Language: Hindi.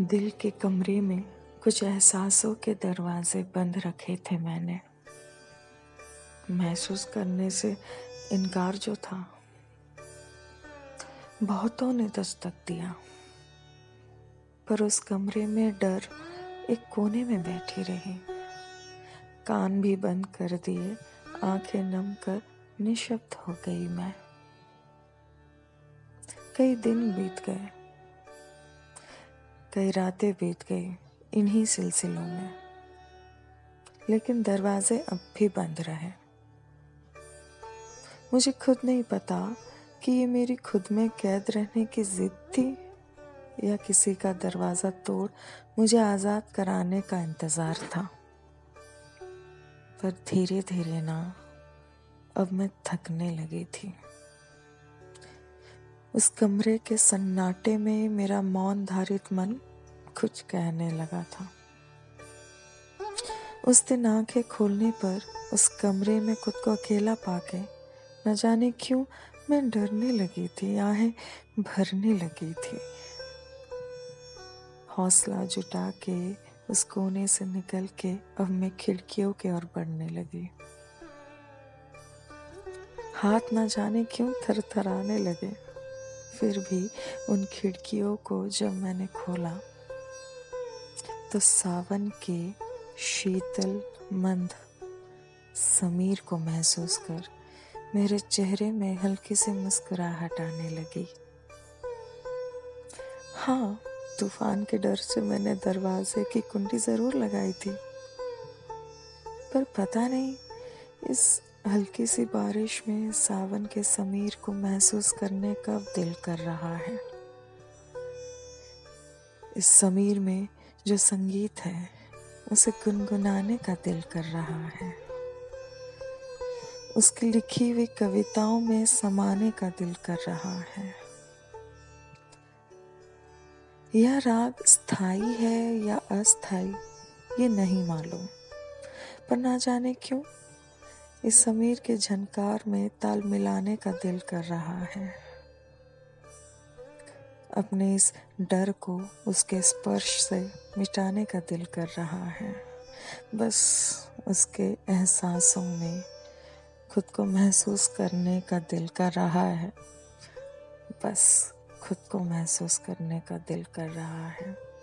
दिल के कमरे में कुछ एहसासों के दरवाजे बंद रखे थे मैंने। महसूस करने से इनकार जो था, बहुतों ने दस्तक दिया। पर उस कमरे में डर एक कोने में बैठी रही। कान भी बंद कर दिए, आँखें नम कर निशब्द हो गई मैं। कई दिन बीत गए कई रातें बीत गई इन्हीं सिलसिलों में। लेकिन दरवाजे अब भी बंद रहे। मुझे खुद नहीं पता कि ये मेरी खुद में कैद रहने की जिद थी या किसी का दरवाज़ा तोड़ मुझे आज़ाद कराने का इंतज़ार था। पर धीरे धीरे ना, अब मैं थकने लगी थी। उस कमरे के सन्नाटे में मेरा मौन धारित मन कुछ कहने लगा था। उस दिन आँखें खोलने पर उस कमरे में खुद को अकेला पाके न जाने क्यों मैं डरने लगी थी, आहें भरने लगी थी। हौसला जुटा के उस कोने से निकल के अब मैं खिड़कियों के ओर बढ़ने लगी। हाथ न जाने क्यों थर थराने लगे। फिर भी उन खिड़कियों को जब मैंने खोला तो सावन के शीतल, मंद, समीर को महसूस कर मेरे चेहरे में हल्की सी मुस्कुराहट आने लगी। हाँ तूफ़ान के डर से मैंने दरवाजे की कुंडी ज़रूर लगाई थी, पर पता नहीं, इस हल्की सी बारिश में सावन के समीर को महसूस करने का दिल कर रहा है। इस समीर में जो संगीत है, उसे गुनगुनाने का दिल कर रहा है। उसकी लिखी हुई कविताओं में समाने का दिल कर रहा है। यह राग स्थायी है या अस्थाई ये नहीं मालूम। पर ना जाने क्यों इस समीर के झनकार में ताल मिलाने का दिल कर रहा है। अपने इस डर को उसके स्पर्श से मिटाने का दिल कर रहा है। बस उसके एहसासों में खुद को महसूस करने का दिल कर रहा है। बस खुद को महसूस करने का दिल कर रहा है।